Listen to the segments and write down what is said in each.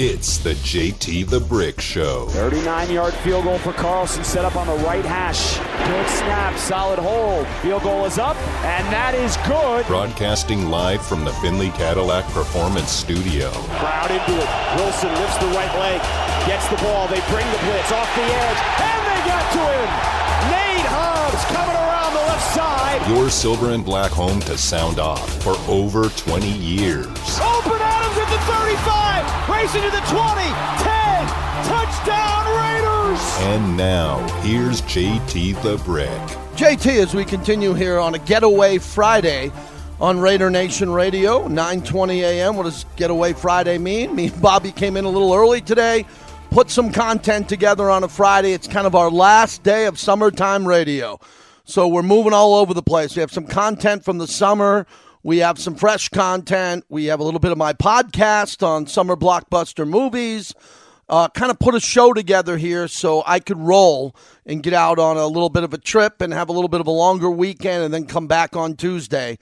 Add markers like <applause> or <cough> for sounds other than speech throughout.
It's the JT the Brick Show. 39 yard field goal for Carlson, set up on the right hash. Good snap, solid hold. Field goal is up, and that is good. Broadcasting live from the Findlay Cadillac Performance Studio. Crowd into it. Wilson lifts the right leg, gets the ball. They bring the blitz off the edge, and they got to him. Nate Hobbs coming around the left side. Your silver and black home to sound off for over 20 years. Open Adams at the 35, racing to the 20, 10, touchdown Raiders. And now, here's JT the Brick. JT, as we continue here on a Getaway Friday on Raider Nation Radio, 9:20 a.m. What does Getaway Friday mean? Me and Bobby came in a little early today, put some content together on a Friday. It's kind of our last day of summertime radio, so we're moving all over the place. We have some content from the summer. We have some fresh content. We have a little bit of my podcast on summer blockbuster movies uh, kind of put a show together here so I could roll and get out on a little bit of a trip and have a little bit of a longer weekend and then come back on Tuesday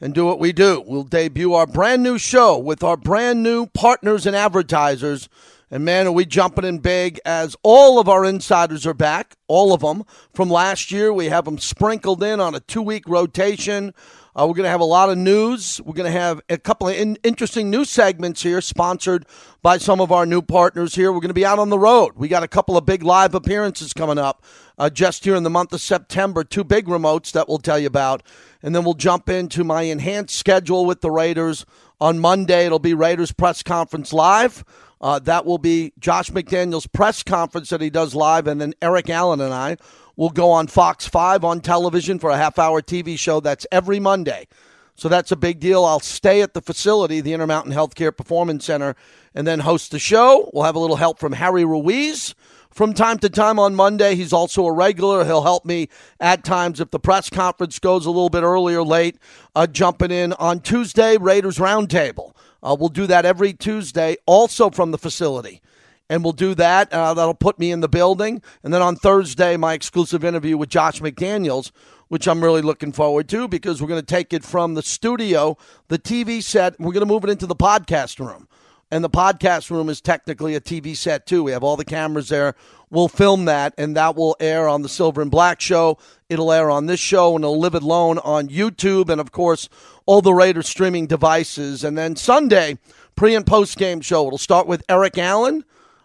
and do what we do. We'll debut our brand new show with our brand new partners and advertisers. And man, are we jumping in big as all of our insiders are back, all of them. From last year, we have them sprinkled in on a two week rotation. Uh, we're going to have a lot of news. We're going to have a couple of in- interesting news segments here, sponsored by some of our new partners here. We're going to be out on the road. We got a couple of big live appearances coming up uh, just here in the month of September. Two big remotes that we'll tell you about. And then we'll jump into my enhanced schedule with the Raiders. On Monday, it'll be Raiders press conference live. Uh, that will be Josh McDaniels' press conference that he does live, and then Eric Allen and I will go on Fox 5 on television for a half hour TV show. That's every Monday. So that's a big deal. I'll stay at the facility, the Intermountain Healthcare Performance Center, and then host the show. We'll have a little help from Harry Ruiz from time to time on Monday. He's also a regular. He'll help me at times if the press conference goes a little bit early or late, uh, jumping in on Tuesday, Raiders Roundtable. Uh, we'll do that every Tuesday, also from the facility and we'll do that. Uh, that'll put me in the building. And then on Thursday, my exclusive interview with Josh McDaniels, which I'm really looking forward to because we're going to take it from the studio, the TV set, we're going to move it into the podcast room. And the podcast room is technically a TV set too. We have all the cameras there. We'll film that, and that will air on the Silver and Black Show. It'll air on this show, and it'll live alone on YouTube, and of course, all the Raiders streaming devices. And then Sunday, pre and post game show. It'll start with Eric Allen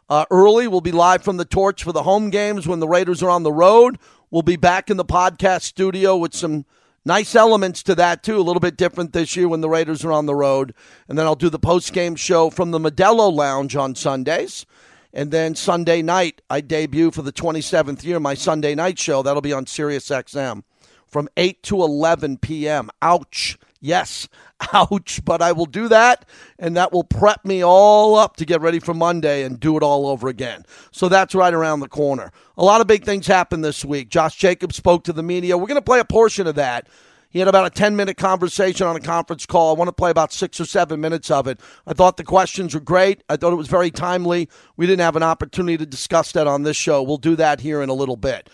uh, early. We'll be live from the torch for the home games when the Raiders are on the road. We'll be back in the podcast studio with some nice elements to that, too. A little bit different this year when the Raiders are on the road. And then I'll do the post game show from the Modelo Lounge on Sundays. And then Sunday night, I debut for the 27th year, my Sunday night show. That'll be on Sirius XM from 8 to 11 p.m. Ouch. Yes, <laughs> ouch, but I will do that, and that will prep me all up to get ready for Monday and do it all over again. So that's right around the corner. A lot of big things happened this week. Josh Jacobs spoke to the media. We're going to play a portion of that. He had about a 10 minute conversation on a conference call. I want to play about six or seven minutes of it. I thought the questions were great. I thought it was very timely. We didn't have an opportunity to discuss that on this show. We'll do that here in a little bit.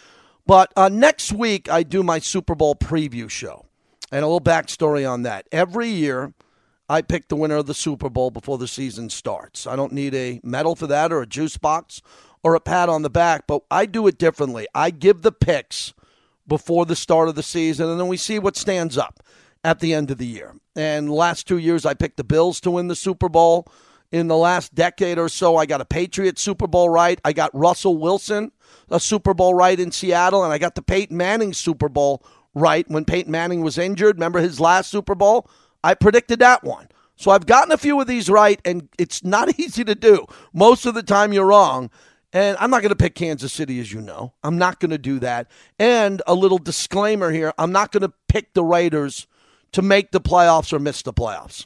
But uh, next week, I do my Super Bowl preview show. And a little backstory on that. Every year, I pick the winner of the Super Bowl before the season starts. I don't need a medal for that or a juice box or a pat on the back, but I do it differently. I give the picks before the start of the season, and then we see what stands up at the end of the year. And last two years, I picked the Bills to win the Super Bowl. In the last decade or so, I got a Patriot Super Bowl right. I got Russell Wilson a Super Bowl right in Seattle, and I got the Peyton Manning Super Bowl right when Peyton Manning was injured. Remember his last Super Bowl? I predicted that one. So I've gotten a few of these right, and it's not <laughs> easy to do. Most of the time, you're wrong. And I'm not going to pick Kansas City, as you know. I'm not going to do that. And a little disclaimer here I'm not going to pick the Raiders to make the playoffs or miss the playoffs.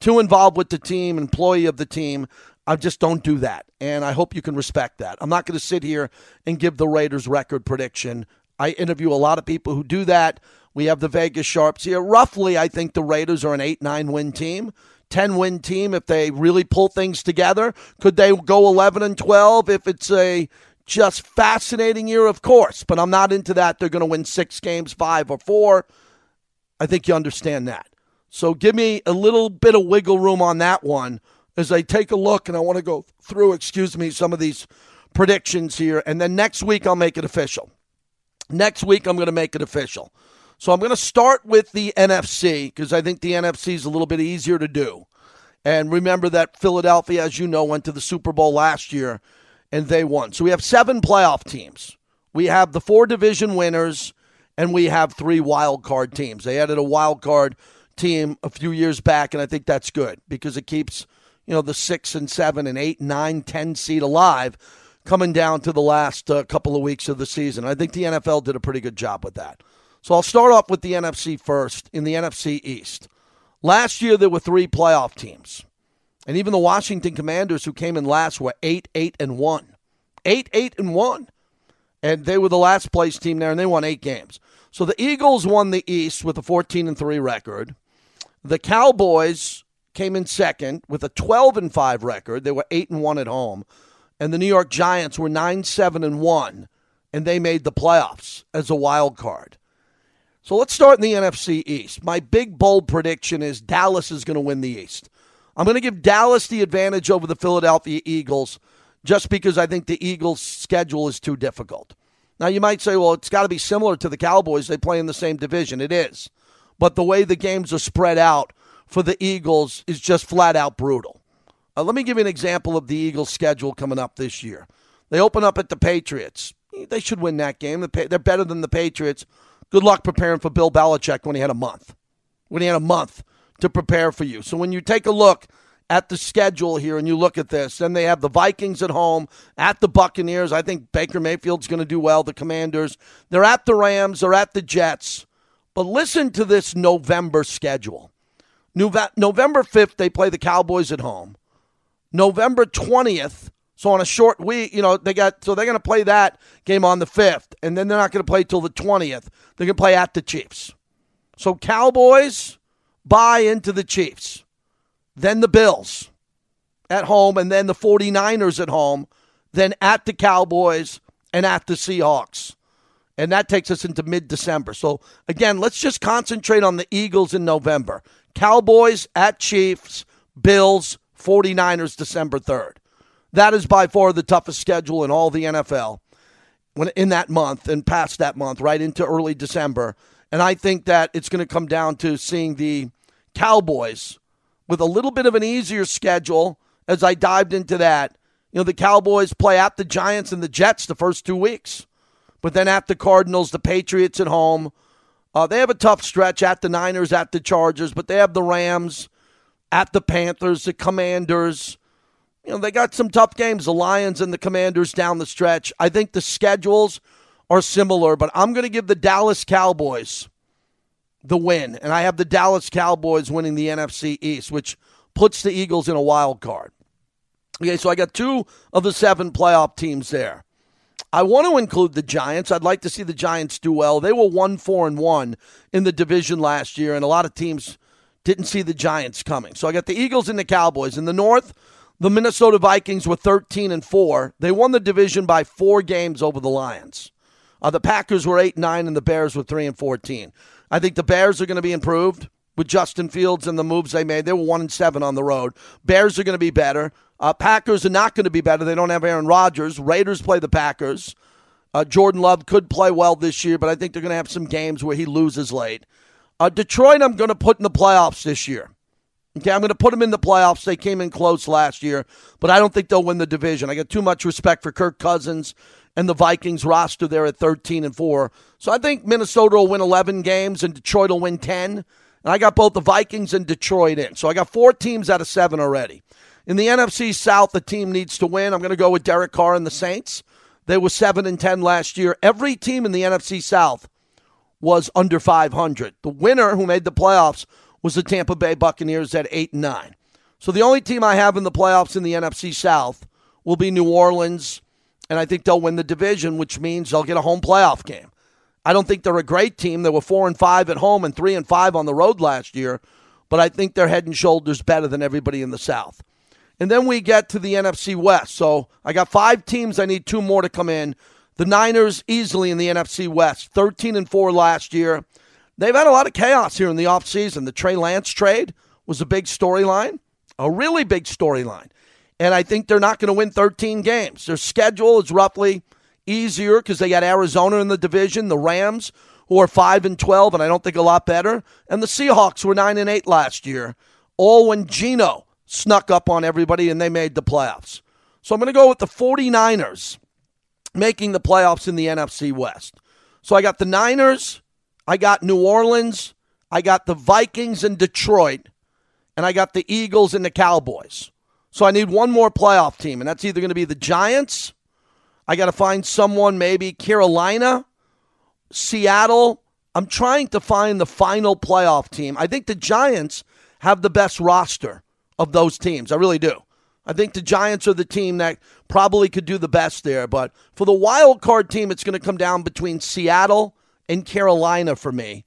Too involved with the team, employee of the team. I just don't do that. And I hope you can respect that. I'm not going to sit here and give the Raiders record prediction. I interview a lot of people who do that. We have the Vegas Sharps here. Roughly, I think the Raiders are an 8 9 win team. 10 win team if they really pull things together. Could they go 11 and 12 if it's a just fascinating year? Of course, but I'm not into that. They're going to win six games, five or four. I think you understand that. So give me a little bit of wiggle room on that one as I take a look and I want to go through, excuse me, some of these predictions here. And then next week, I'll make it official. Next week, I'm going to make it official. So I'm going to start with the NFC because I think the NFC is a little bit easier to do. And remember that Philadelphia, as you know, went to the Super Bowl last year and they won. So we have seven playoff teams. We have the four division winners and we have three wild card teams. They added a wild card team a few years back, and I think that's good because it keeps you know the six and seven and eight, nine, ten seed alive coming down to the last uh, couple of weeks of the season. I think the NFL did a pretty good job with that. So I'll start off with the NFC first in the NFC East. Last year there were three playoff teams. And even the Washington Commanders who came in last were 8 8 and 1. 8 8 and 1. And they were the last place team there and they won 8 games. So the Eagles won the East with a 14 and 3 record. The Cowboys came in second with a 12 and 5 record. They were 8 and 1 at home. And the New York Giants were 9 7 and 1 and they made the playoffs as a wild card. So let's start in the NFC East. My big bold prediction is Dallas is going to win the East. I'm going to give Dallas the advantage over the Philadelphia Eagles just because I think the Eagles' schedule is too difficult. Now, you might say, well, it's got to be similar to the Cowboys. They play in the same division. It is. But the way the games are spread out for the Eagles is just flat out brutal. Uh, let me give you an example of the Eagles' schedule coming up this year. They open up at the Patriots. They should win that game. They're better than the Patriots. Good luck preparing for Bill Belichick when he had a month. When he had a month to prepare for you. So when you take a look at the schedule here and you look at this, then they have the Vikings at home, at the Buccaneers. I think Baker Mayfield's going to do well. The Commanders. They're at the Rams. They're at the Jets. But listen to this November schedule. November 5th, they play the Cowboys at home. November 20th, so on a short week, you know, they got so they're going to play that game on the 5th, and then they're not going to play till the 20th. They're going to play at the Chiefs. So Cowboys buy into the Chiefs, then the Bills at home, and then the 49ers at home, then at the Cowboys and at the Seahawks. And that takes us into mid December. So, again, let's just concentrate on the Eagles in November. Cowboys at Chiefs, Bills, 49ers December 3rd. That is by far the toughest schedule in all the NFL when in that month and past that month, right into early December. And I think that it's going to come down to seeing the Cowboys with a little bit of an easier schedule as I dived into that. You know, the Cowboys play at the Giants and the Jets the first two weeks, but then at the Cardinals, the Patriots at home. Uh, they have a tough stretch at the Niners, at the Chargers, but they have the Rams, at the Panthers, the Commanders. You know, they got some tough games, the Lions and the Commanders down the stretch. I think the schedules are similar, but I'm going to give the Dallas Cowboys the win. And I have the Dallas Cowboys winning the NFC East, which puts the Eagles in a wild card. Okay, so I got two of the seven playoff teams there. I want to include the Giants. I'd like to see the Giants do well. They were 1 4 and 1 in the division last year, and a lot of teams didn't see the Giants coming. So I got the Eagles and the Cowboys. In the North, the Minnesota Vikings were 13 and 4. They won the division by four games over the Lions. Uh, the Packers were 8 9, and the Bears were 3 and 14. I think the Bears are going to be improved with Justin Fields and the moves they made. They were 1 and 7 on the road. Bears are going to be better. Uh, Packers are not going to be better. They don't have Aaron Rodgers. Raiders play the Packers. Uh, Jordan Love could play well this year, but I think they're going to have some games where he loses late. Uh, Detroit, I'm going to put in the playoffs this year. Okay, I'm going to put them in the playoffs. They came in close last year, but I don't think they'll win the division. I got too much respect for Kirk Cousins and the Vikings roster there at 13 and 4. So I think Minnesota will win 11 games and Detroit will win 10. And I got both the Vikings and Detroit in. So I got four teams out of seven already. In the NFC South, the team needs to win. I'm going to go with Derek Carr and the Saints. They were 7 and 10 last year. Every team in the NFC South was under 500. The winner who made the playoffs was the Tampa Bay Buccaneers at 8 and 9. So the only team I have in the playoffs in the NFC South will be New Orleans and I think they'll win the division, which means they'll get a home playoff game. I don't think they're a great team. They were four and five at home and three and five on the road last year, but I think they're head and shoulders better than everybody in the South. And then we get to the NFC West. So I got five teams. I need two more to come in. The Niners easily in the NFC West, 13 and 4 last year. They've had a lot of chaos here in the offseason. The Trey Lance trade was a big storyline. A really big storyline. And I think they're not going to win 13 games. Their schedule is roughly easier because they got Arizona in the division, the Rams, who are 5 and 12, and I don't think a lot better, and the Seahawks were 9 and 8 last year, all when Geno snuck up on everybody and they made the playoffs. So I'm going to go with the 49ers making the playoffs in the NFC West. So I got the Niners, I got New Orleans, I got the Vikings and Detroit, and I got the Eagles and the Cowboys. So I need one more playoff team, and that's either going to be the Giants. I got to find someone, maybe Carolina, Seattle. I'm trying to find the final playoff team. I think the Giants have the best roster of those teams. I really do. I think the Giants are the team that probably could do the best there. But for the wild card team, it's going to come down between Seattle and Carolina for me.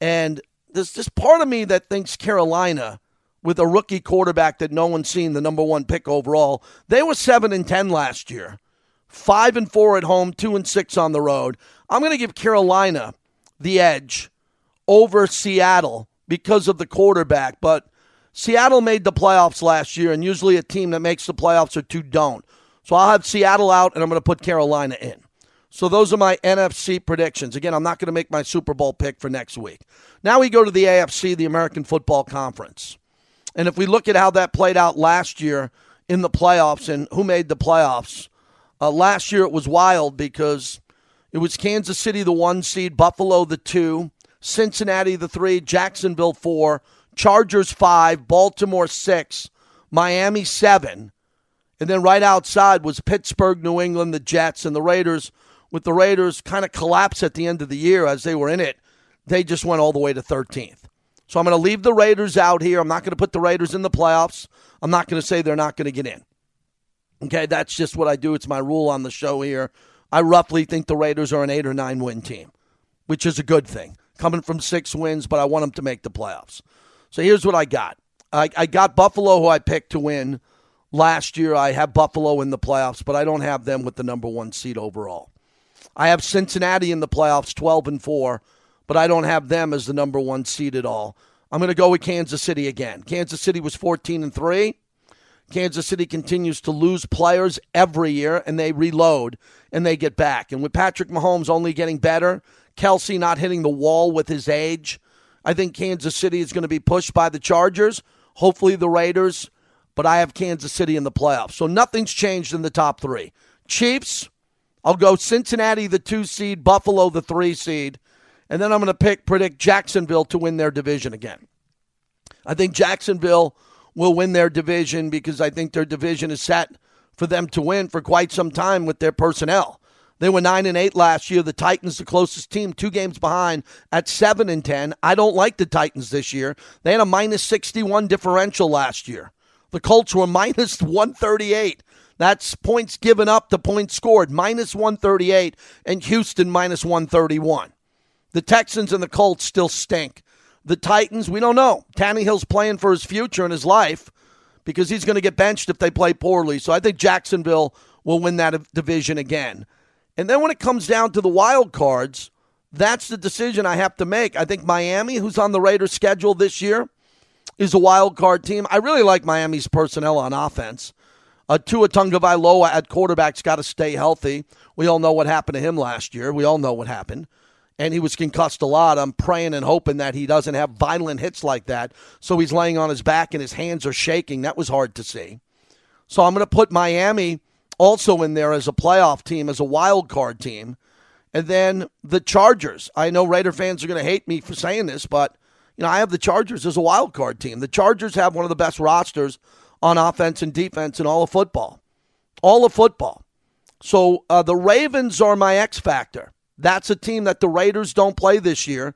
And there's this part of me that thinks Carolina, with a rookie quarterback that no one's seen, the number one pick overall, they were seven and ten last year, five and four at home, two and six on the road. I'm going to give Carolina the edge over Seattle because of the quarterback, but Seattle made the playoffs last year, and usually a team that makes the playoffs or two don't. So I'll have Seattle out, and I'm going to put Carolina in. So those are my NFC predictions. Again, I'm not going to make my Super Bowl pick for next week. Now we go to the AFC, the American Football Conference. And if we look at how that played out last year in the playoffs and who made the playoffs, uh, last year it was wild because it was Kansas City, the one seed, Buffalo, the two, Cincinnati, the three, Jacksonville, four, Chargers, five, Baltimore, six, Miami, seven. And then right outside was Pittsburgh, New England, the Jets, and the Raiders with the Raiders kind of collapse at the end of the year as they were in it, they just went all the way to 13th. So I'm going to leave the Raiders out here. I'm not going to put the Raiders in the playoffs. I'm not going to say they're not going to get in. Okay, that's just what I do. It's my rule on the show here. I roughly think the Raiders are an eight or nine win team, which is a good thing. Coming from six wins, but I want them to make the playoffs. So here's what I got I, I got Buffalo, who I picked to win last year. I have Buffalo in the playoffs, but I don't have them with the number one seed overall. I have Cincinnati in the playoffs, 12 and 4, but I don't have them as the number one seed at all. I'm going to go with Kansas City again. Kansas City was 14 and 3. Kansas City continues to lose players every year, and they reload and they get back. And with Patrick Mahomes only getting better, Kelce not hitting the wall with his age, I think Kansas City is going to be pushed by the Chargers, hopefully the Raiders, but I have Kansas City in the playoffs. So nothing's changed in the top three. Chiefs, I'll go Cincinnati, the two seed, Buffalo, the three seed, and then I'm going to pick predict Jacksonville to win their division again. I think Jacksonville will win their division because I think their division is set for them to win for quite some time with their personnel. They were nine and eight last year. The Titans, the closest team, two games behind at seven and ten. I don't like the Titans this year. They had a minus sixty-one differential last year. The Colts were <laughs> minus one thirty-eight. That's points given up to points scored, minus 138, and Houston minus 131. The Texans and the Colts still stink. The Titans, we don't know. Tannehill's playing for his future and his life because he's going to get benched if they play poorly. So I think Jacksonville will win that division again. And then when it comes down to the wild cards, that's the decision I have to make. I think Miami, who's on the Raiders schedule this year, is a wild card team. I really like Miami's personnel on offense. Uh, Tua Tagovailoa at quarterback's got to stay healthy. We all know what happened to him last year. We all know what happened. And he was concussed a lot. I'm praying and hoping that he doesn't have violent hits like that. So he's laying on his back and his hands are shaking. That was hard to see. So I'm going to put Miami also in there as a playoff team, as a wild card team. And then the Chargers. I know Raider fans are going to hate me for saying this, but you know I have the Chargers as a wild card team. The Chargers have one of the best rosters on offense and defense in all of football. All of football. So uh, the Ravens are my X factor. That's a team that the Raiders don't play this year.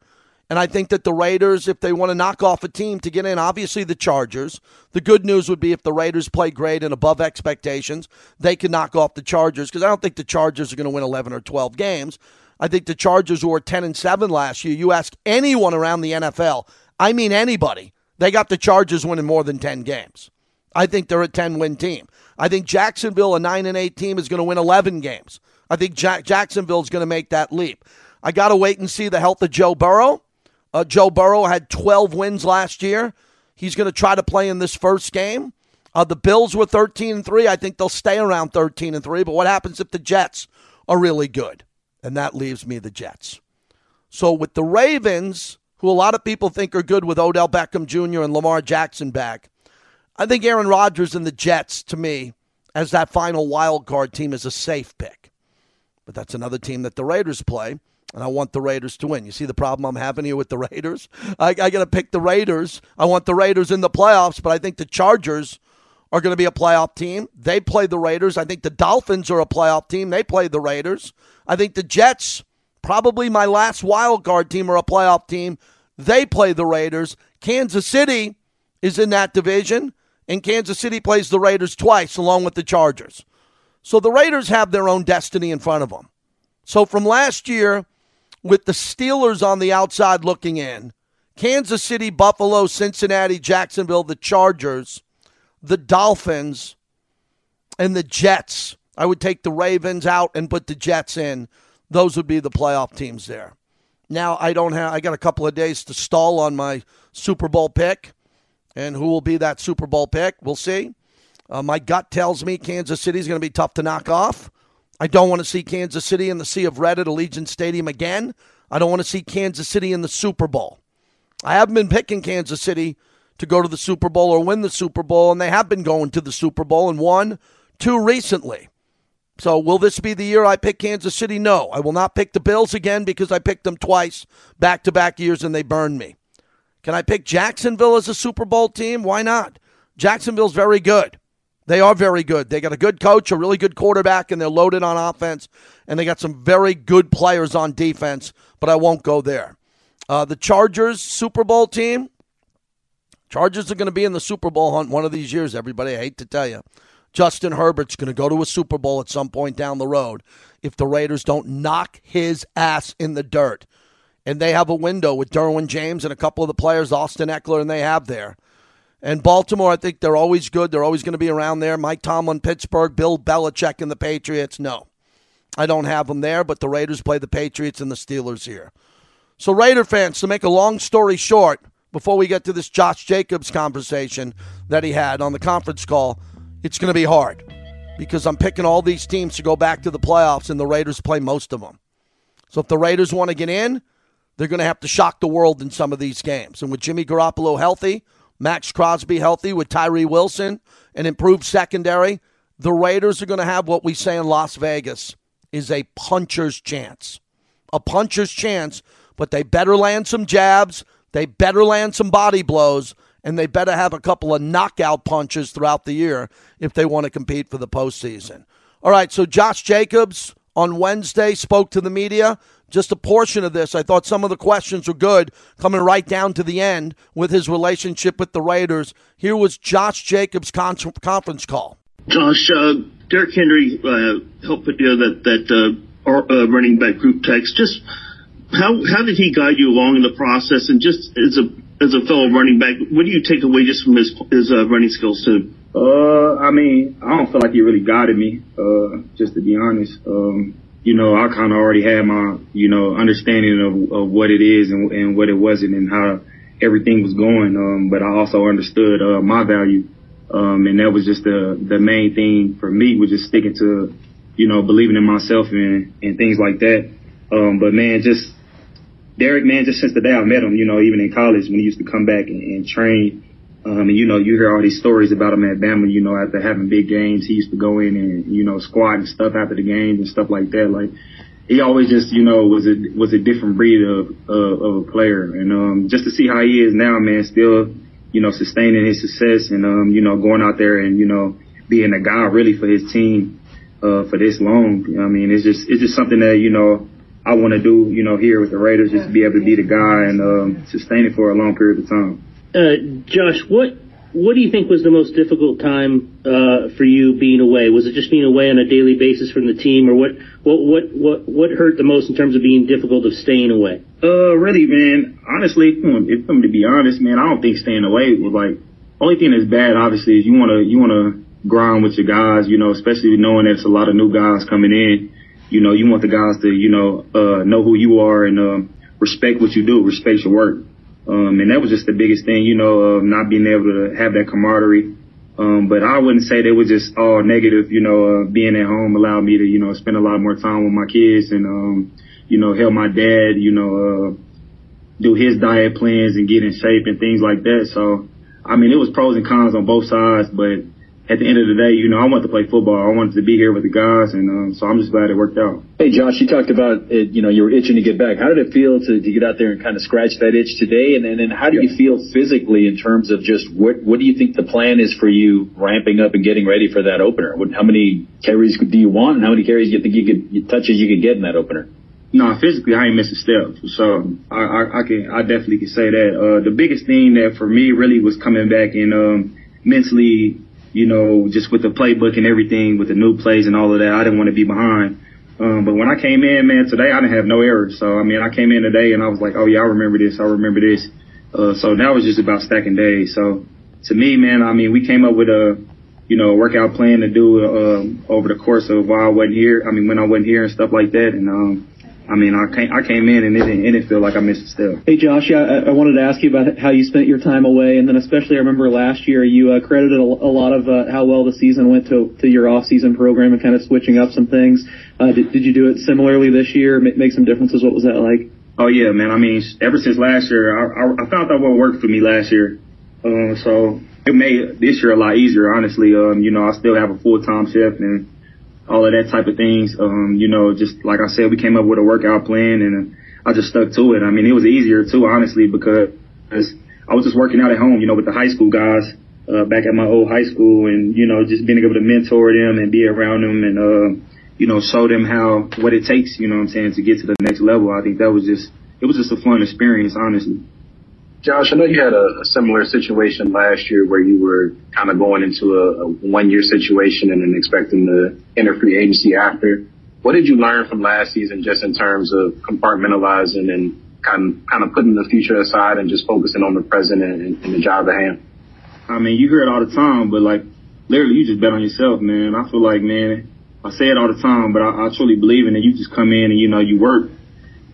And I think that the Raiders, if they want to knock off a team to get in, obviously the Chargers. The good news would be if the Raiders play great and above expectations, they can knock off the Chargers because I don't think the Chargers are going to win 11 or 12 games. I think the Chargers, were 10 and 7 last year, you ask anyone around the NFL, I mean anybody, they got the Chargers winning more than 10 games. I think they're a 10 win team. I think Jacksonville, a 9 and 8 team, is going to win 11 games. I think Jack- Jacksonville is going to make that leap. I got to wait and see the health of Joe Burrow. Uh, Joe Burrow had 12 wins last year. he's going to try to play in this first game. Uh, the Bills were 13 and 3. I think they'll stay around 13 and 3. But what happens if the Jets are really good? And that leaves me the Jets. So with the Ravens, who a lot of people think are good with Odell Beckham Jr. and Lamar Jackson back, I think Aaron Rodgers and the Jets, to me, as that final wild card team, is a safe pick. But that's another team that the Raiders play and I want the Raiders to win. You see the problem I'm having here with the Raiders? I, I got to pick the Raiders. I want the Raiders in the playoffs, but I think the Chargers are going to be a playoff team. They play the Raiders. I think the Dolphins are a playoff team. They play the Raiders. I think the Jets, probably my last wild card team, are a playoff team. They play the Raiders. Kansas City is in that division, and Kansas City plays the Raiders twice along with the Chargers. So the Raiders have their own destiny in front of them. So from last year, with the Steelers on the outside looking in, Kansas City, Buffalo, Cincinnati, Jacksonville, the Chargers, the Dolphins, and the Jets. I would take the Ravens out and put the Jets in. Those would be the playoff teams there. Now I don't have I got a couple of days to stall on my Super Bowl pick. And who will be that Super Bowl pick? We'll see. Uh, my gut tells me Kansas City is going to be tough to knock off. I don't want to see Kansas City in the Sea of Red at Allegiant Stadium again. I don't want to see Kansas City in the Super Bowl. I haven't been picking Kansas City to go to the Super Bowl or win the Super Bowl, and they have been going to the Super Bowl and won two recently. So, will this be the year I pick Kansas City? No. I will not pick the Bills again because I picked them twice back to back years and they burned me. Can I pick Jacksonville as a Super Bowl team? Why not? Jacksonville's very good. They are very good. They got a good coach, a really good quarterback, and they're loaded on offense. And they got some very good players on defense, but I won't go there. Uh, the Chargers Super Bowl team. Chargers are going to be in the Super Bowl hunt one of these years, everybody. I hate to tell you. Justin Herbert's going to go to a Super Bowl at some point down the road if the Raiders don't knock his ass in the dirt. And they have a window with Derwin James and a couple of the players, Austin Ekeler, and they have there. And Baltimore, I think they're always good. They're always going to be around there. Mike Tomlin, Pittsburgh, Bill Belichick, and the Patriots. No, I don't have them there, but the Raiders play the Patriots and the Steelers here. So, Raider fans, to make a long story short, before we get to this Josh Jacobs conversation that he had on the conference call, it's going to be hard because I'm picking all these teams to go back to the playoffs, and the Raiders play most of them. So, if the Raiders want to get in, they're going to have to shock the world in some of these games. And with Jimmy Garoppolo healthy, Maxx Crosby healthy with Tyree Wilson, an improved secondary, the Raiders are going to have what we say in Las Vegas is a puncher's chance. A puncher's chance, but they better land some jabs, they better land some body blows, and they better have a couple of knockout punches throughout the year if they want to compete for the postseason. All right, so Josh Jacobs on Wednesday spoke to the media just a portion of this. I thought some of the questions were good, coming right down to the end with his relationship with the Raiders. Here was Josh Jacobs' con- conference call. Josh, uh, Derrick Henry uh, helped put that that uh, uh, running back group text. Just how how did he guide you along in the process? And just as a as a fellow running back, what do you take away just from his his uh, running skills too? Uh, I mean, I don't feel like he really guided me. Uh, just to be honest. Um, you know, I kind of already had my, you know, understanding of, of what it is and, and what it wasn't and how everything was going. Um, but I also understood, uh, my value. Um, and that was just the, the main thing for me was just sticking to, you know, believing in myself and, and things like that. Um, but man, just Derrick, man, just since the day I met him, you know, even in college when he used to come back and, and train, um, and you know, you hear all these stories about him at Bama, you know, after having big games, he used to go in and, you know, squat and stuff after the games and stuff like that. Like, he always just, you know, was a, was a different breed of, of, of a player. And, um, just to see how he is now, man, still, you know, sustaining his success and, um, you know, going out there and, you know, being a guy really for his team, uh, for this long. I mean, it's just, it's just something that, you know, I want to do, you know, here with the Raiders, just to be able to be the guy and, um, sustain it for a long period of time. Uh, Josh, what what do you think was the most difficult time uh, for you being away? Was it just being away on a daily basis from the team, or what? What what what what hurt the most in terms of being difficult of staying away? Uh, really, man. Honestly, if I'm to be honest, man, I don't think staying away was like only thing that's bad. Obviously, is you want to you want to grind with your guys, you know, especially knowing that it's a lot of new guys coming in. You know, you want the guys to you know uh, know who you are and um, respect what you do, respect your work. Um, and that was just the biggest thing, you know, of not being able to have that camaraderie. Um, but I wouldn't say they were just all negative, you know, uh, being at home allowed me to, you know, spend a lot more time with my kids and, um, you know, help my dad, you know, uh, do his diet plans and get in shape and things like that. So, I mean, it was pros and cons on both sides, but at the end of the day, you know, I wanted to play football. I wanted to be here with the guys, and um, so I'm just glad it worked out. Hey, Josh, you talked about it. You know, you were itching to get back. How did it feel to, to get out there and kind of scratch that itch today? And, and then how do you feel physically in terms of just what what do you think the plan is for you ramping up and getting ready for that opener? What, how many carries do you want, and how many carries do you think you could touches you could get in that opener? No, physically I ain't missing step. So I, I, I can I definitely can say that. Uh, the biggest thing that for me really was coming back and um, mentally you know, just with the playbook and everything, with the new plays and all of that, I didn't want to be behind. Um, but when I came in, man, today I didn't have no errors. So I mean, I came in today and I was like, oh yeah, I remember this, I remember this. Uh, so now it's just about stacking days. So to me, man, I mean, we came up with a, you know, workout plan to do uh, over the course of while I wasn't here. I mean, when I wasn't here and stuff like that, and um, I mean, I came, I came in and it didn't, it didn't feel like I missed a step. Hey, Josh, yeah, I, I wanted to ask you about how you spent your time away, and then especially I remember last year you uh, credited a, a lot of uh, how well the season went to, to your off-season program and kind of switching up some things. Uh, did, did you do it similarly this year? Make, make some differences? What was that like? Oh yeah, man. I mean, ever since last year, I, I, I found out what worked for me last year. Um, so it made this year a lot easier, honestly. Um, you know, I still have a full-time chef and all of that type of things. Um, you know, just like I said, we came up with a workout plan and I just stuck to it. I mean, it was easier too, honestly, because I was just working out at home, you know, with the high school guys, uh, back at my old high school and, you know, just being able to mentor them and be around them and, uh, you know, show them how, what it takes, you know what I'm saying, to get to the next level. I think that was just, it was just a fun experience, honestly. Josh, I know you had a, a, similar situation last year where you were kind of going into a, a one-year situation and then expecting to enter free agency after. What did you learn from last season just in terms of compartmentalizing and kind of, kind of putting the future aside and just focusing on the present and, and the job at hand? I mean, you hear it all the time, but like literally you just bet on yourself, man. I feel like, man, I say it all the time, but I, I truly believe in it. You just come in and, you know, you work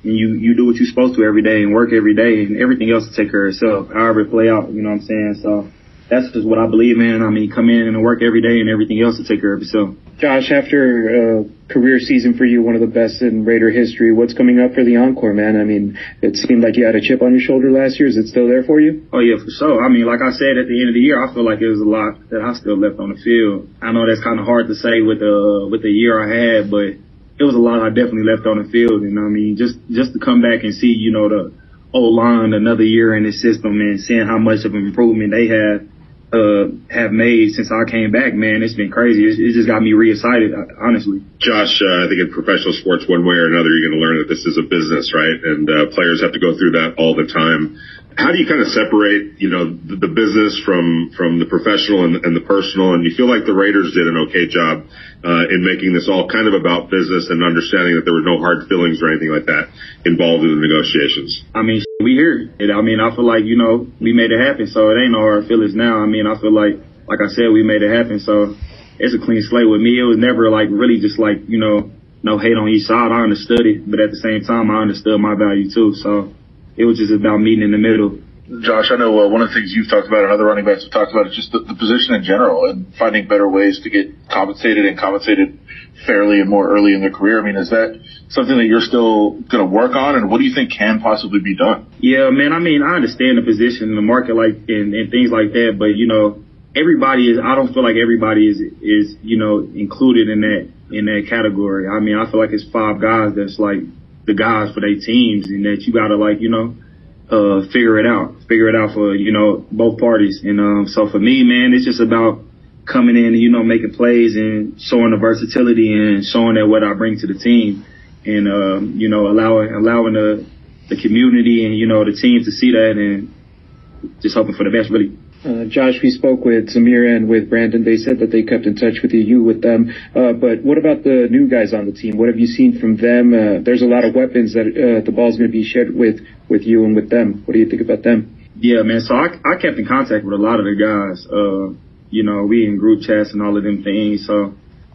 and you you do what you're supposed to every day and work every day and everything else will take care of itself. However it play out, you know what I'm saying? So that's just what I believe in. I mean, come in and work every day and everything else will take care of itself. Josh, after a career season for you, one of the best in Raider history, what's coming up for the encore, man? I mean, it seemed like you had a chip on your shoulder last year. Is it still there for you? Oh yeah, for sure. I mean, like I said at the end of the year, I feel like it was a lot that I still left on the field. I know that's kind of hard to say with the with the year I had, but it was a lot I definitely left on the field. And I mean, just, just to come back and see, you know, the old line another year in the system and seeing how much of an improvement they have, uh, have made since I came back, man, it's been crazy. It's, it just got me re-excited, honestly. Josh, uh, I think in professional sports, one way or another, you're going to learn that this is a business, right? And uh, players have to go through that all the time how do you kind of separate, you know, the, the business from from the professional and, and, the personal? And you feel like the Raiders did an okay job uh, in making this all kind of about business and understanding that there were no hard feelings or anything like that involved in the negotiations. I mean, we here. I mean, I feel like you know we made it happen, so it ain't no hard feelings now. I mean, I feel like, like I said, we made it happen, so it's a clean slate with me. It was never like really just like you know no hate on each side. I understood it, but at the same time, I understood my value too. So it was just about meeting in the middle. Josh, I know uh, one of the things you've talked about and other running backs have talked about is just the, the position in general and finding better ways to get compensated and compensated fairly and more early in their career. I mean, is that something that you're still going to work on, and what do you think can possibly be done? Yeah, man. I mean, I understand the position in the market, like and, and things like that, but you know, everybody is. I don't feel like everybody is is you know included in that in that category. I mean, I feel like it's five guys that's like the guys for their teams and that you gotta like, you know, uh, figure it out, figure it out for, you know, both parties. And, um, so for me, man, it's just about coming in and, you know, making plays and showing the versatility and showing that what I bring to the team and, um, you know, allowing, allowing the, the community and, you know, the team to see that and just hoping for the best, really. Uh, Josh, we spoke with Zamir and with Brandon. They said that they kept in touch with you, you with them. Uh, but what about the new guys on the team? What have you seen from them? Uh, there's a lot of weapons that uh, the ball's going to be shared with with you and with them. What do you think about them? Yeah, man. So I, I kept in contact with a lot of the guys. You know, we in group chats and all of them things. So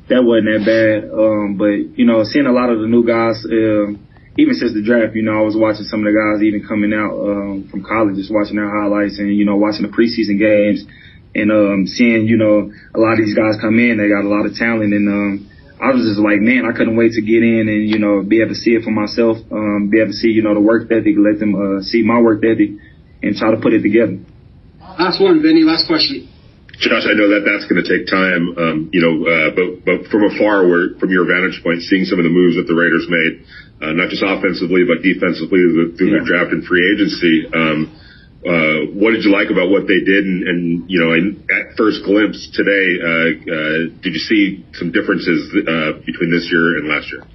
that wasn't that bad. Um, but you know, seeing a lot of the new guys, uh, even since the draft, you know, I was watching some of the guys even coming out um, from college, just watching their highlights and you know watching the preseason games and um, seeing you know a lot of these guys come in. They got a lot of talent and. um I was just like, man, I couldn't wait to get in and, you know, be able to see it for myself, um, be able to see, you know, the work ethic, let them, uh, see my work ethic and try to put it together. Last one, Vinny, last question. Josh, I know that that's going to take time, um, you know, uh, but, but from afar, where, from your vantage point, seeing some of the moves that the Raiders made, uh, not just offensively, but defensively through yeah. the draft and free agency, um, uh, what did you like about what they did? And, and you know, in, at first glimpse today, uh, uh, did you see some differences uh, between this year and last year?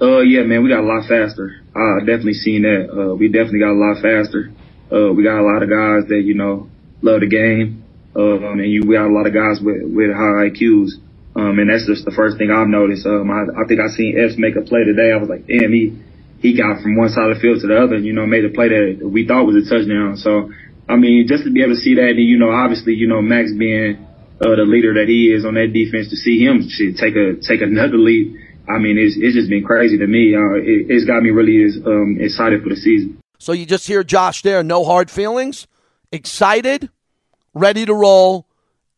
Uh, yeah, man, we got a lot faster. I definitely seen that. Uh, we definitely got a lot faster. Uh, we got a lot of guys that you know love the game. Um, and you, we got a lot of guys with with high IQs. Um, and that's just the first thing I've noticed. Um, I, I think I seen Epps make a play today. I was like, damn, he he got from one side of the field to the other, you know, made a play that we thought was a touchdown. So, I mean, just to be able to see that, and, you know, obviously, you know, Max being uh, the leader that he is on that defense, to see him to take a take another leap, I mean, it's it's just been crazy to me. Uh, it, it's got me really um, excited for the season. So you just hear Josh there, no hard feelings, excited, ready to roll,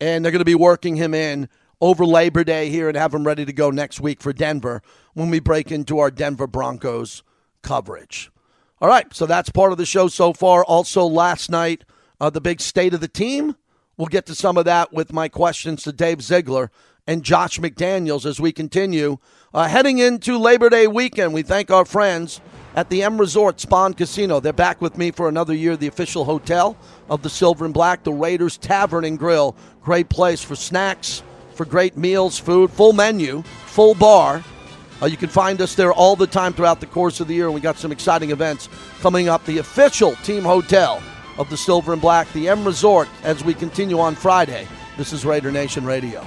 and they're going to be working him in over Labor Day here and have him ready to go next week for Denver when we break into our Denver Broncos coverage. All right, so that's part of the show so far. Also, last night, uh, the big state of the team. We'll get to some of that with my questions to Dave Ziegler and Josh McDaniels as we continue. Uh, heading into Labor Day weekend, we thank our friends at the M Resort Spa and Casino. They're back with me for another year, the official hotel of the Silver and Black, the Raiders Tavern and Grill. Great place for snacks, for great meals, food, full menu, full bar. Uh, you can find us there all the time throughout the course of the year, we got some exciting events coming up. The official team hotel of the Silver and Black, the M Resort, as we continue on Friday. This is Raider Nation Radio.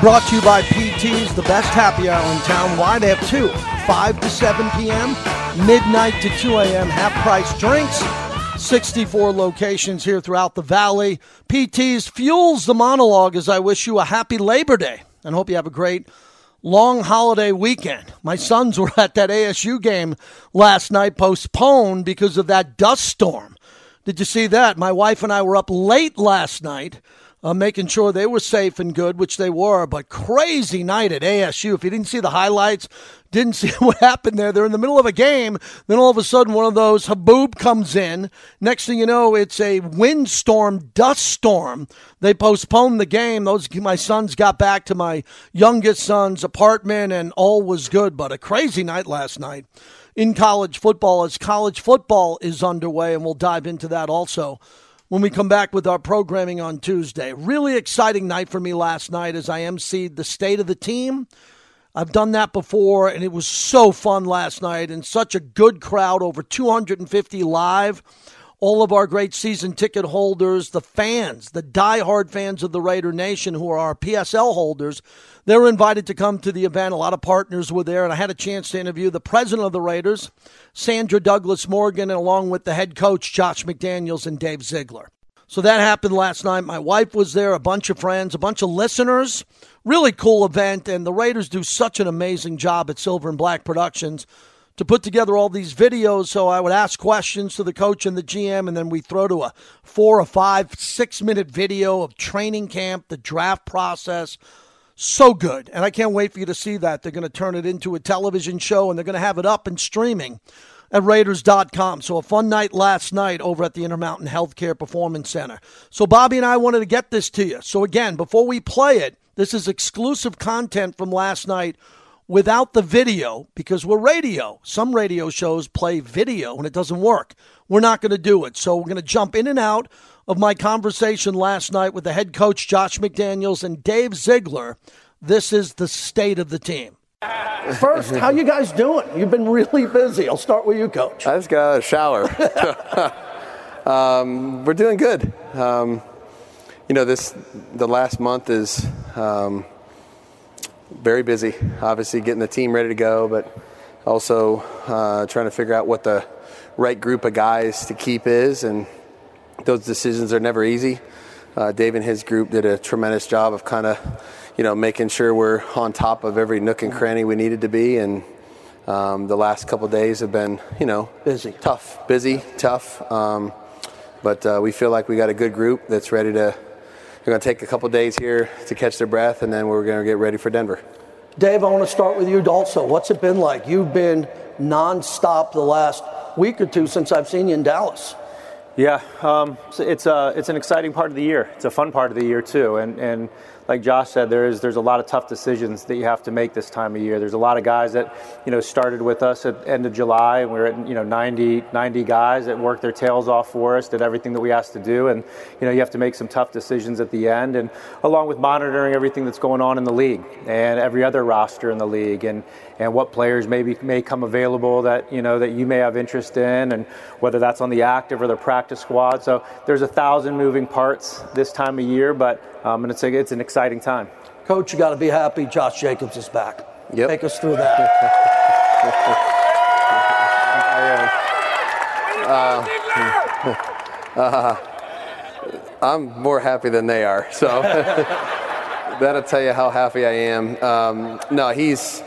We're brought to you by PT's, the best happy hour in town. Why? They have two 5 to 7 p.m., midnight to 2 a.m., half price drinks. 64 locations here throughout the valley. PT's fuels the monologue as I wish you a happy Labor Day and hope you have a great long holiday weekend. My sons were at that ASU game last night, postponed because of that dust storm. Did you see that? My wife and I were up late last night uh, making sure they were safe and good, which they were. But crazy night at ASU. If you didn't see the highlights, didn't <laughs> see what happened there. They're in the middle of a game. Then all of a sudden, one of those haboob comes in. Next thing you know, it's a windstorm, dust storm. They postponed the game. Those my sons got back to my youngest son's apartment, and all was good. But a crazy night last night in college football as college football is underway, and we'll dive into that also when we come back with our programming on Tuesday. Really exciting night for me last night as I emceed the state of the team. I've done that before, and it was so fun last night and such a good crowd, over 250 live all of our great season ticket holders, the fans, the die-hard fans of the Raider Nation who are our PSL holders, they were invited to come to the event. A lot of partners were there, and I had a chance to interview the president of the Raiders, Sandra Douglas Morgan, and along with the head coach, Josh McDaniels and Dave Ziegler. So that happened last night. My wife was there, a bunch of friends, a bunch of listeners. Really cool event, and the Raiders do such an amazing job at Silver and Black Productions to put together all these videos. So I would ask questions to the coach and the GM, and then we throw to a four or five, six minute video of training camp, the draft process. So good. And I can't wait for you to see that. They're going to turn it into a television show and they're going to have it up and streaming at Raiders.com. So a fun night last night over at the Intermountain Healthcare Performance Center. So Bobby and I wanted to get this to you. So again, before we play it, this is exclusive content from last night without the video because we're radio. Some radio shows play video and it doesn't work. We're not going to do it. So we're going to jump in and out of my conversation last night with the head coach, Josh McDaniels, and Dave Ziegler. This is the state of the team. First, how you guys doing? You've been really busy. I'll start with you, coach. I just got a shower. <laughs> um, we're doing good. Um, you know, this the last month is um, very busy. Obviously, getting the team ready to go, but also uh, trying to figure out what the right group of guys to keep is, and those decisions are never easy. Uh, Dave and his group did a tremendous job of kind of, you know, making sure we're on top of every nook and cranny we needed to be, and um, the last couple days have been, you know, busy, tough, busy, tough. Um, but uh, we feel like we got a good group that's ready to. We're going to take a couple days here to catch their breath, and then we're going to get ready for Denver. Dave, I want to start with you also. What's it been like? You've been nonstop the last week or two since I've seen you in Dallas. Yeah, um, it's a, it's an exciting part of the year. It's a fun part of the year too, and and like Josh said, there is there's a lot of tough decisions that you have to make this time of year. There's a lot of guys that you know started with us at end of July, and we are at you know 90 90 guys that worked their tails off for us, did everything that we asked to do, and you know you have to make some tough decisions at the end, and along with monitoring everything that's going on in the league and every other roster in the league, and and what players maybe may come available that you know that you may have interest in, and whether that's on the active or the practice squad. So there's a thousand moving parts this time of year, but um, and it's a, it's an exciting time. Coach, you got to be happy. Josh Jacobs is back. Yep. Take us through that. uh, <laughs> uh, I'm more happy than they are, so <laughs> that'll tell you how happy I am. Um, no, he's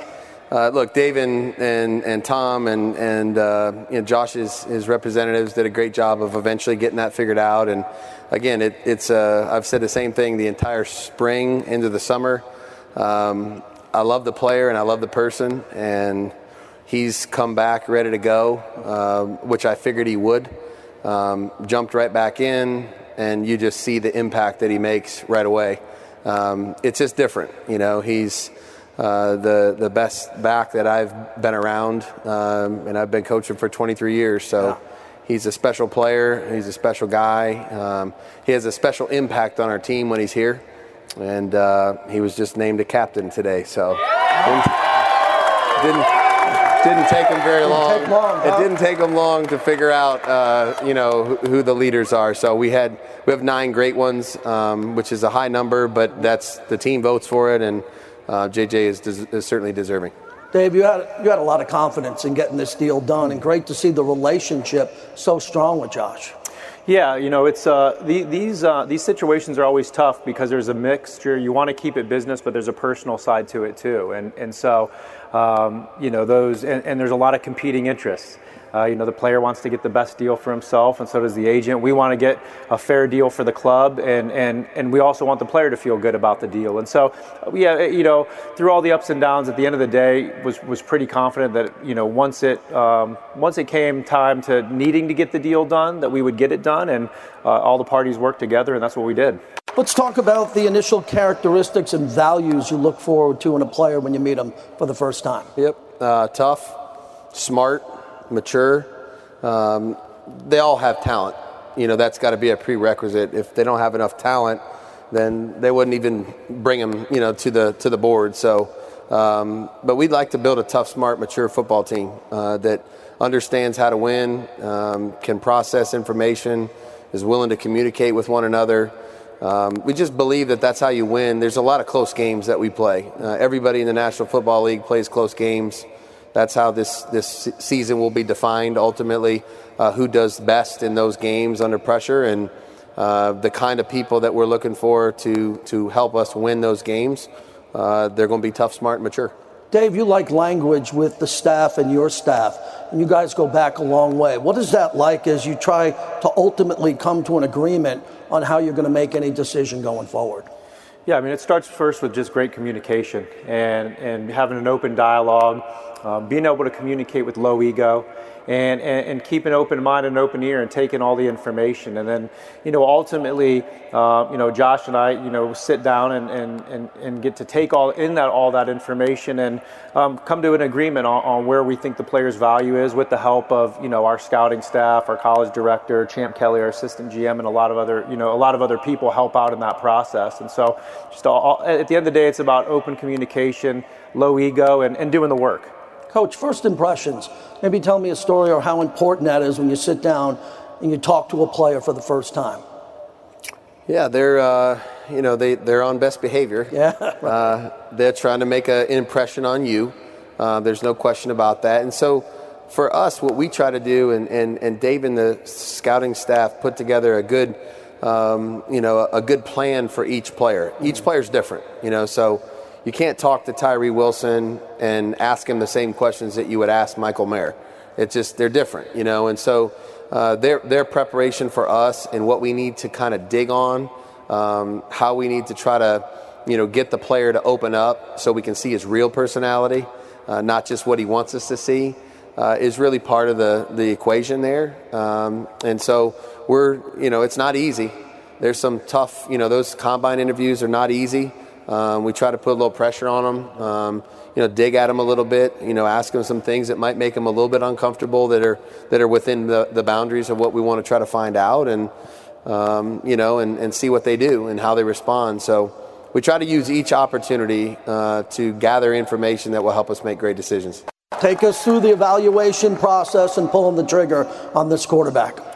uh, look, Dave and, and, and Tom and, and uh, you know, Josh's his representatives did a great job of eventually getting that figured out. And again, it, it's uh, I've said the same thing the entire spring into the summer. Um, I love the player and I love the person, and he's come back ready to go, uh, which I figured he would. Um, jumped right back in, and you just see the impact that he makes right away. Um, it's just different, you know. He's uh, the the best back that I've been around, um, and I've been coaching for 23 years. So yeah. He's a special player. He's a special guy. Um, he has a special impact on our team when he's here, and uh, he was just named a captain today. So didn't didn't, didn't take him very long. long huh? It didn't take him long to figure out, uh, you know, who, who, the leaders are. So we had we have nine great ones, um, which is a high number, but that's the team votes for it and uh, JJ is, des- is certainly deserving. Dave, you had you had a lot of confidence in getting this deal done, and great to see the relationship so strong with Josh. Yeah, you know, it's uh, the, these uh, these situations are always tough because there's a mixture. You want to keep it business, but there's a personal side to it too, and and so um, you know those, and, and there's a lot of competing interests. Uh, you know, the player wants to get the best deal for himself, and so does the agent. We want to get a fair deal for the club, and, and, and we also want the player to feel good about the deal. And so, yeah, you know, through all the ups and downs, at the end of the day, was was pretty confident that you know once it um, once it came time to needing to get the deal done, that we would get it done, and uh, all the parties worked together, and that's what we did. Let's talk about the initial characteristics and values you look forward to in a player when you meet them for the first time. Yep, uh, tough, smart mature. Um, they all have talent. You know, that's got to be a prerequisite. If they don't have enough talent, then they wouldn't even bring them, you know, to the to the board. So, um, but we'd like to build a tough, smart, mature football team uh, that understands how to win, um, can process information, is willing to communicate with one another. Um, we just believe that that's how you win. There's a lot of close games that we play. Uh, everybody in the National Football League plays close games that's how this this season will be defined ultimately. Uh, who does best in those games under pressure, and uh, the kind of people that we're looking for to to help us win those games. Uh, they're going to be tough, smart, and mature. Dave, you like language with the staff and your staff, and you guys go back a long way. What is that like as you try to ultimately come to an agreement on how you're going to make any decision going forward? Yeah, I mean, it starts first with just great communication and, and having an open dialogue um, being able to communicate with low ego, and, and, and, keep an open mind and open ear and taking all the information. And then, you know, ultimately, uh, you know, Josh and I, you know, sit down and, and, and, and get to take all in that all that information and um, come to an agreement on, on, where we think the player's value is with the help of, you know, our scouting staff, our college director, Champ Kelly, our assistant GM, and a lot of other, you know, a lot of other people help out in that process. And so, just all, at the end of the day, it's about open communication, low ego, and, and doing the work. Coach, first impressions. Maybe tell me a story or how important that is when you sit down and you talk to a player for the first time. Yeah, they're uh, you know they they're on best behavior. <laughs> Yeah. uh, they're trying to make a, an impression on you. Uh, there's no question about that. And so, for us, what we try to do, and and and Dave and the scouting staff put together a good, um, you know, a good plan for each player. Each player's different, you know, so. You can't talk to Tyree Wilson and ask him the same questions that you would ask Michael Mayer. It's just they're different, you know, and so uh, their their preparation for us and what we need to kind of dig on, um, how we need to try to, you know, get the player to open up so we can see his real personality, uh, not just what he wants us to see, uh, is really part of the the equation there. Um, and so we're, you know, it's not easy. There's some tough, you know, those combine interviews are not easy. Um, we try to put a little pressure on them. Um, you know, dig at them a little bit. You know, ask them some things that might make them a little bit uncomfortable that are that are within the, the boundaries of what we want to try to find out, and um, you know, and, and see what they do and how they respond. So we try to use each opportunity uh, to gather information that will help us make great decisions. Take us through the evaluation process and pulling the trigger on this quarterback.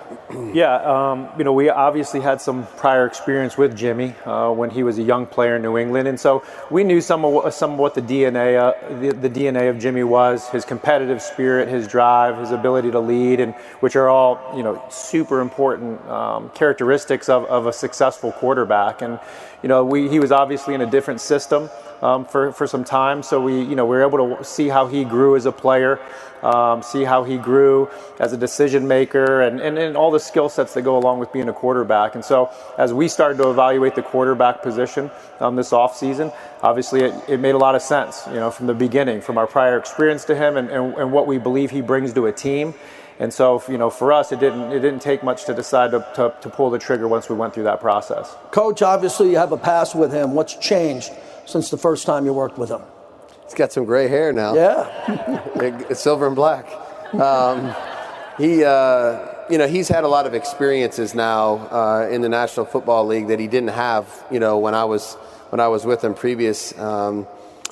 Yeah, um, you know, we obviously had some prior experience with Jimmy uh, when he was a young player in New England, and so we knew some of some of what the DNA uh, the, the, DNA of Jimmy was: his competitive spirit, his drive, his ability to lead, and which are all you know super important um, characteristics of, of a successful quarterback. And you know, we, he was obviously in a different system um, for, for some time. So we, you know, we were able to see how he grew as a player, um, see how he grew as a decision maker, and, and, and all the skill sets that go along with being a quarterback. And so as we started to evaluate the quarterback position um, this offseason, obviously it, it made a lot of sense, you know, from the beginning, from our prior experience to him and, and, and what we believe he brings to a team. And so, you know, for us, it didn't it didn't take much to decide to, to, to, pull the trigger once we went through that process. Coach, obviously you have a past with him. What's changed since the first time you worked with him? He's got some gray hair now. Yeah, <laughs> it's silver and black. Um, he, uh, you know, he's had a lot of experiences now uh, in the National Football League that he didn't have, you know, when I was when I was with him previous. Um,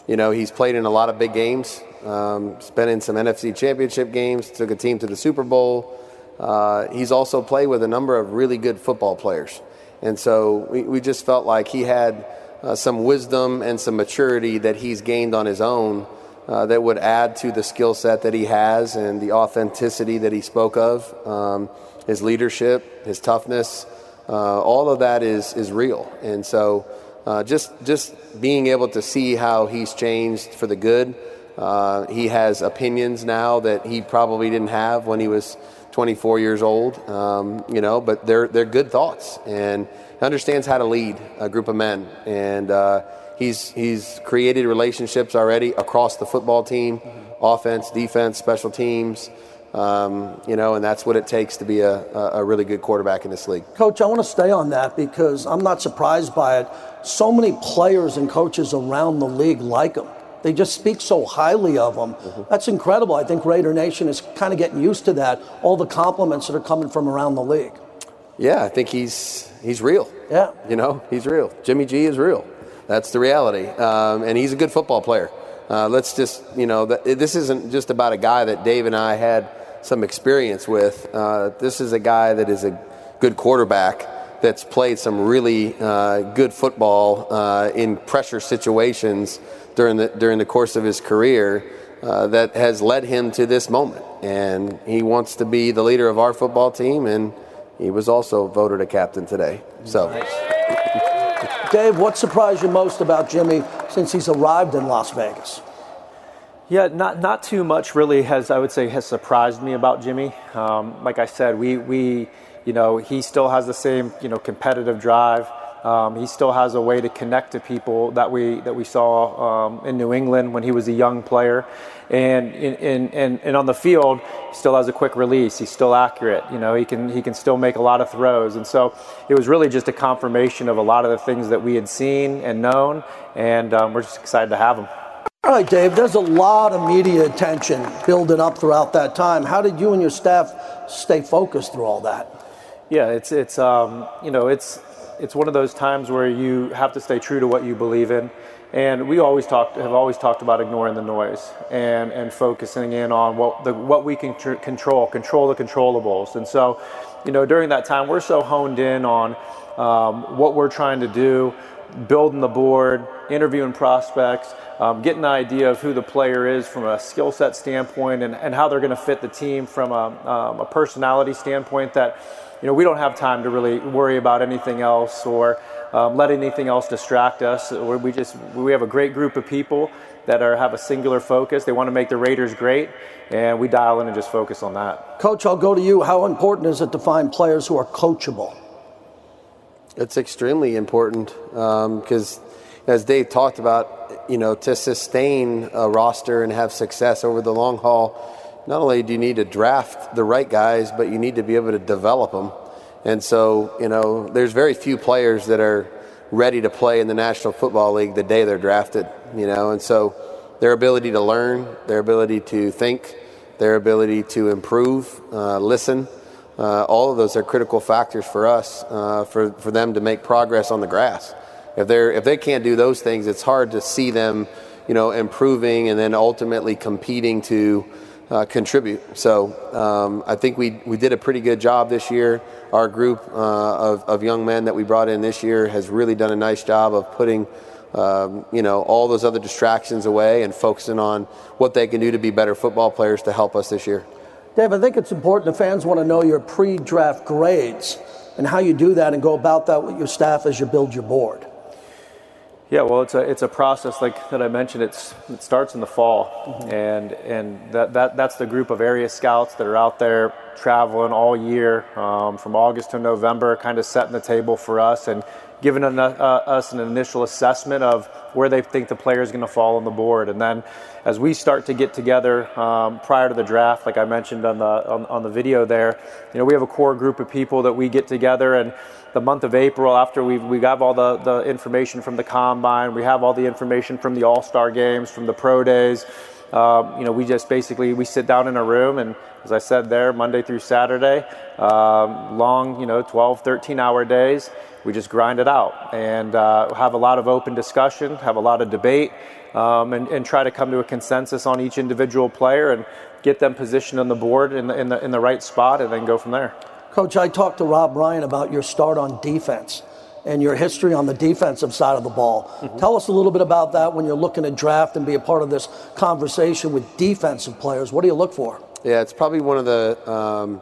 you know, he's played in a lot of big games. Um, been in some NFC Championship games. Took a team to the Super Bowl. Uh, he's also played with a number of really good football players, and so we, we just felt like he had uh, some wisdom and some maturity that he's gained on his own uh, that would add to the skill set that he has and the authenticity that he spoke of, um, his leadership, his toughness. Uh, all of that is is real, and so uh, just just being able to see how he's changed for the good. Uh, he has opinions now that he probably didn't have when he was 24 years old, um, you know, but they're they're good thoughts and understands how to lead a group of men, and uh, he's he's created relationships already across the football team, offense, defense, special teams. Um, you know, and that's what it takes to be a, a really good quarterback in this league. Coach, I want to stay on that because I'm not surprised by it. So many players and coaches around the league like him. They just speak so highly of him. Mm-hmm. That's incredible. I think Raider Nation is kind of getting used to that. All the compliments that are coming from around the league. Yeah, I think he's he's real. Yeah. You know, he's real. Jimmy G is real. That's the reality. Um, and he's a good football player. Uh, let's just, you know, this isn't just about a guy that Dave and I had some experience with. Uh, this is a guy that is a good quarterback that's played some really uh, good football uh, in pressure situations during the during the course of his career. Uh, that has led him to this moment, and he wants to be the leader of our football team, and he was also voted a captain today. So, <laughs> Dave, what surprised you most about Jimmy since he's arrived in Las Vegas? Yeah, not not too much really has I would say has surprised me about Jimmy. Um, like I said, we we you know he still has the same you know competitive drive. Um, he still has a way to connect to people that we that we saw um, in New England when he was a young player, and in, in, and on the field, he still has a quick release. He's still accurate. You know, he can he can still make a lot of throws, and so it was really just a confirmation of a lot of the things that we had seen and known, and um, we're just excited to have him. All right, Dave. There's a lot of media attention building up throughout that time. How did you and your staff stay focused through all that? Yeah, it's it's um, you know it's it's one of those times where you have to stay true to what you believe in. And we always talked, have always talked about ignoring the noise and, and focusing in on what, the, what we can tr- control, control the controllables. And so, you know, during that time, we're so honed in on um, what we're trying to do, building the board, interviewing prospects, um, getting an idea of who the player is from a skill set standpoint and, and how they're going to fit the team from a, um, a personality standpoint that, you know, we don't have time to really worry about anything else or um, let anything else distract us. We just we have a great group of people that are have a singular focus. They want to make the Raiders great, and we dial in and just focus on that. Coach, I'll go to you. How important is it to find players who are coachable? It's extremely important because, um, as Dave talked about, you know, to sustain a roster and have success over the long haul, not only do you need to draft the right guys, but you need to be able to develop them. And so, you know, there's very few players that are ready to play in the National Football League the day they're drafted, you know, and so their ability to learn, their ability to think, their ability to improve, uh, listen, uh, all of those are critical factors for us uh, for, for them to make progress on the grass. If they're if they can't do those things, it's hard to see them, you know, improving and then ultimately competing to uh, contribute. So um, I think we we did a pretty good job this year. Our group uh, of of young men that we brought in this year has really done a nice job of putting. Um, you know all those other distractions away and focusing on what they can do to be better football players to help us this year. Dave, I think it's important. The fans want to know your pre-draft grades and how you do that and go about that with your staff as you build your board. Yeah, well, it's a it's a process like that I mentioned. It's it starts in the fall, mm-hmm. and and that, that that's the group of area scouts that are out there traveling all year um, from August to November, kind of setting the table for us and giving an, uh, us an initial assessment of where they think the player is going to fall on the board. And then as we start to get together um, prior to the draft, like I mentioned on the, on, on, the video there, you know, we have a core group of people that we get together and the month of April after we we got all the, the information from the combine, we have all the information from the all-star games, from the pro days, um, you know, we just basically we sit down in a room and, as I said there, Monday through Saturday, um, long, you know, 12, 13 hour days. We just grind it out and uh, have a lot of open discussion, have a lot of debate, um, and, and, try to come to a consensus on each individual player and get them positioned on the board in the, in the, in the right spot and then go from there. Coach, I talked to Rob Ryan about your start on defense and your history on the defensive side of the ball. Mm-hmm. Tell us a little bit about that when you're looking to draft and be a part of this conversation with defensive players. What do you look for? Yeah, it's probably one of the um,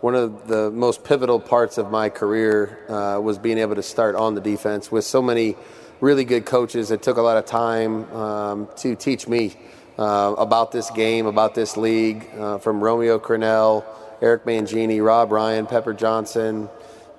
one of the most pivotal parts of my career uh, was being able to start on the defense with so many really good coaches. It took a lot of time um, to teach me uh, about this game, about this league, uh, from Romeo Crennel, Eric Mangini, Rob Ryan, Pepper Johnson,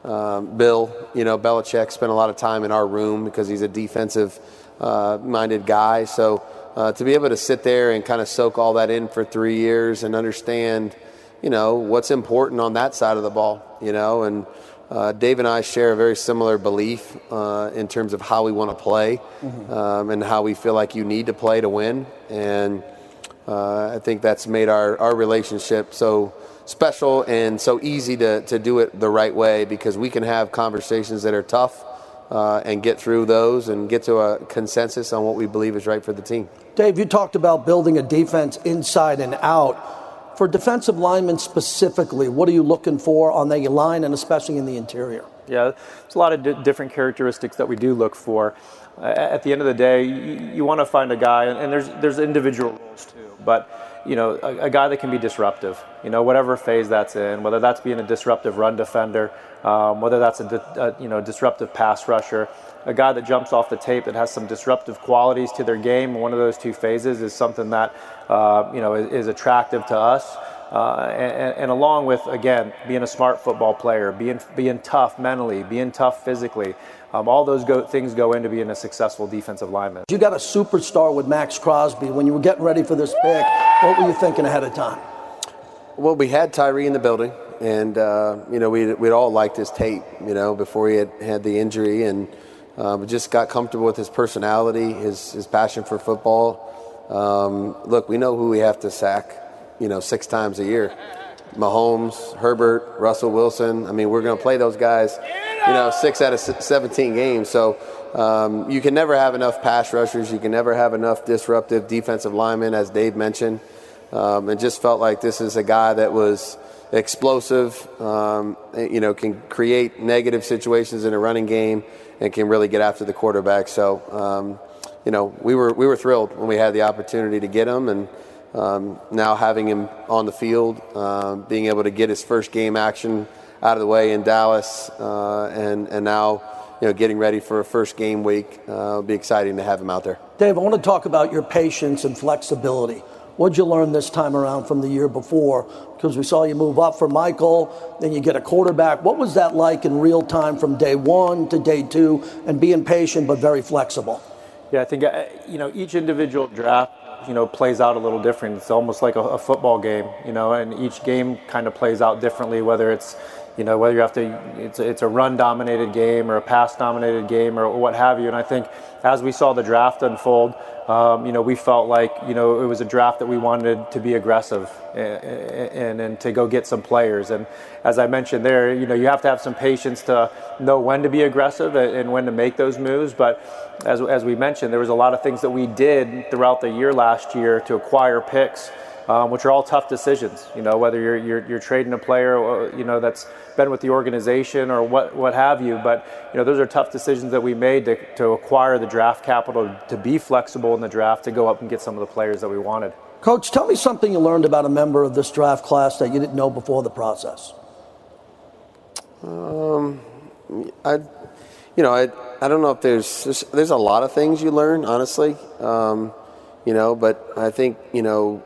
um, Bill, you know, Belichick spent a lot of time in our room because he's a defensive uh, minded guy. So uh, to be able to sit there and kind of soak all that in for three years and understand, you know, what's important on that side of the ball, you know, and uh, Dave and I share a very similar belief uh, in terms of how we want to play mm-hmm. um, and how we feel like you need to play to win. And uh, I think that's made our, our relationship so special and so easy to, to do it the right way because we can have conversations that are tough uh, and get through those and get to a consensus on what we believe is right for the team. Dave, you talked about building a defense inside and out. For defensive linemen specifically, what are you looking for on the line and especially in the interior? Yeah, there's a lot of di- different characteristics that we do look for. At the end of the day, you, you want to find a guy, and, there's there's individual roles too, but you know, a, a, guy that can be disruptive, you know, whatever phase that's in, whether that's being a disruptive run defender, um, whether that's a, a, you know, disruptive pass rusher, a guy that jumps off the tape that has some disruptive qualities to their game. One of those two phases is something that, uh, you know, is, is, attractive to us. Uh, and, and, along with, again, being a smart football player, being, being tough mentally, being tough physically, um, all those go, things go into being a successful defensive lineman. You got a superstar with Maxx Crosby. When you were getting ready for this pick, what were you thinking ahead of time? Well, we had Tyree in the building, and uh, you know we we'd all liked his tape. You know before he had had the injury, and uh, just got comfortable with his personality, his his passion for football. Um, look, we know who we have to sack. You know, six times a year. Mahomes, Herbert, Russell Wilson. I mean, we're going to play those guys you know, six out of 17 games. So um, you can never have enough pass rushers. You can never have enough disruptive defensive linemen, as Dave mentioned. Um, it just felt like this is a guy that was explosive, um, you know, can create negative situations in a running game and can really get after the quarterback. So, um, you know, we were we were thrilled when we had the opportunity to get him, and um, now having him on the field, uh, being able to get his first game action out of the way in Dallas, uh, and and now you know getting ready for a first game week, uh, it'll be exciting to have him out there. Dave, I want to talk about your patience and flexibility. What'd you learn this time around from the year before? Because we saw you move up for Michael, then you get a quarterback. What was that like in real time from day one to day two and being patient but very flexible? Yeah, I think, uh, you know, each individual draft, you know, plays out a little different. It's almost like a, a football game, you know, and each game kind of plays out differently, whether it's, you know, whether you have to, it's, it's a run dominated game or a pass dominated game or what have you. And I think as we saw the draft unfold, um, you know, we felt like, you know, it was a draft that we wanted to be aggressive and, and, and, to go get some players. And as I mentioned there, you know, you have to have some patience to know when to be aggressive and when to make those moves. But as, as we mentioned, there was a lot of things that we did throughout the year last year to acquire picks um, which are all tough decisions. You know, whether you're, you're, you're trading a player, or, you know, that's been with the organization or what, what have you. But, you know, those are tough decisions that we made to, to acquire the draft capital, to be flexible in the draft, to go up and get some of the players that we wanted. Coach, tell me something you learned about a member of this draft class that you didn't know before the process. Um, I, you know, I, I don't know if there's, there's, there's a lot of things you learn, honestly. Um, you know, but I think, you know,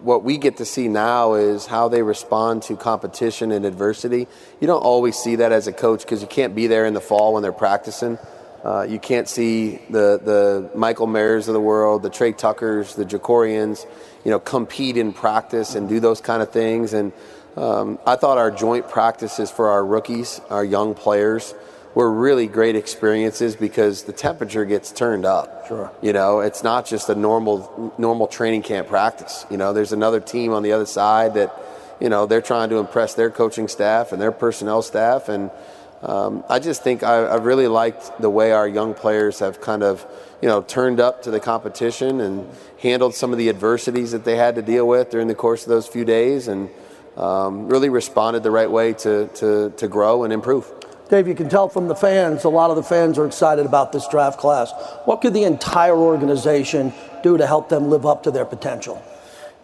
what we get to see now is how they respond to competition and adversity. You don't always see that as a coach because you can't be there in the fall when they're practicing. Uh, you can't see the the Michael Mayers of the world, the Tre Tuckers, the Jakorians, you know, compete in practice and do those kind of things. And um, I thought our joint practices for our rookies, our young players, were really great experiences because the temperature gets turned up. Sure. You know, it's not just a normal normal training camp practice. You know, there's another team on the other side that, you know, they're trying to impress their coaching staff and their personnel staff. And um, I just think I, I really liked the way our young players have kind of, you know, turned up to the competition and handled some of the adversities that they had to deal with during the course of those few days and um, really responded the right way to, to, to grow and improve. Dave, you can tell from the fans, a lot of the fans are excited about this draft class. What could the entire organization do to help them live up to their potential?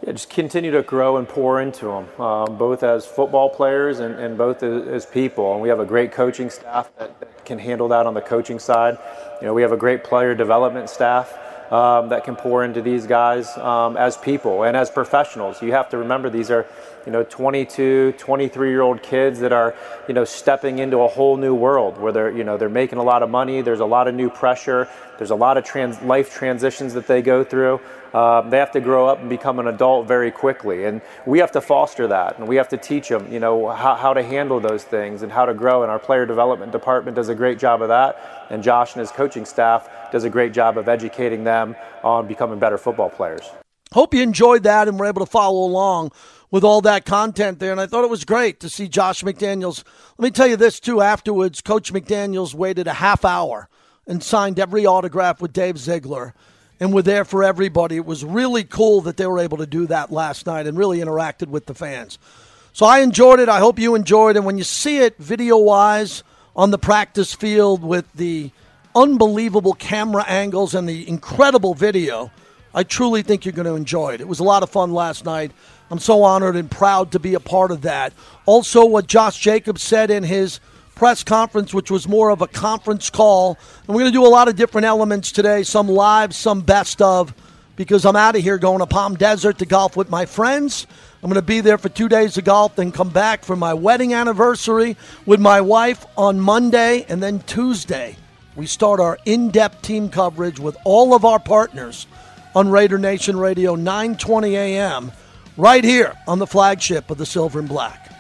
Yeah, just continue to grow and pour into them, um, both as football players and, and both as, people. And we have a great coaching staff that, that, can handle that on the coaching side. You know, we have a great player development staff um, that can pour into these guys um, as people and as professionals. You have to remember these are you know 22 23 year old kids that are you know stepping into a whole new world where they're you know they're making a lot of money. There's a lot of new pressure. There's a lot of trans- life transitions that they go through. Um, they have to grow up and become an adult very quickly. And we have to foster that and we have to teach them you know how, how to handle those things and how to grow. And our player development department does a great job of that. And josh and his coaching staff does a great job of educating them on becoming better football players. Hope you enjoyed that and were able to follow along with all that content there. And I thought it was great to see Josh McDaniels. Let me tell you this, too. Afterwards, Coach McDaniels waited a half hour and signed every autograph with Dave Ziegler and were there for everybody. It was really cool that they were able to do that last night and really interacted with the fans. So I enjoyed it. I hope you enjoyed. It and when you see it video wise on the practice field with the unbelievable camera angles and the incredible video, I truly think you're going to enjoy it. It was a lot of fun last night. I'm so honored and proud to be a part of that. Also, what Josh Jacobs said in his press conference, which was more of a conference call. And we're going to do a lot of different elements today, some live, some best of, because I'm out of here going to Palm Desert to golf with my friends. I'm going to be there for two days of golf, then come back for my wedding anniversary with my wife on Monday, and then Tuesday. We start our in depth team coverage with all of our partners on Raider Nation Radio, 920 a.m right here on the flagship of the Silver and Black.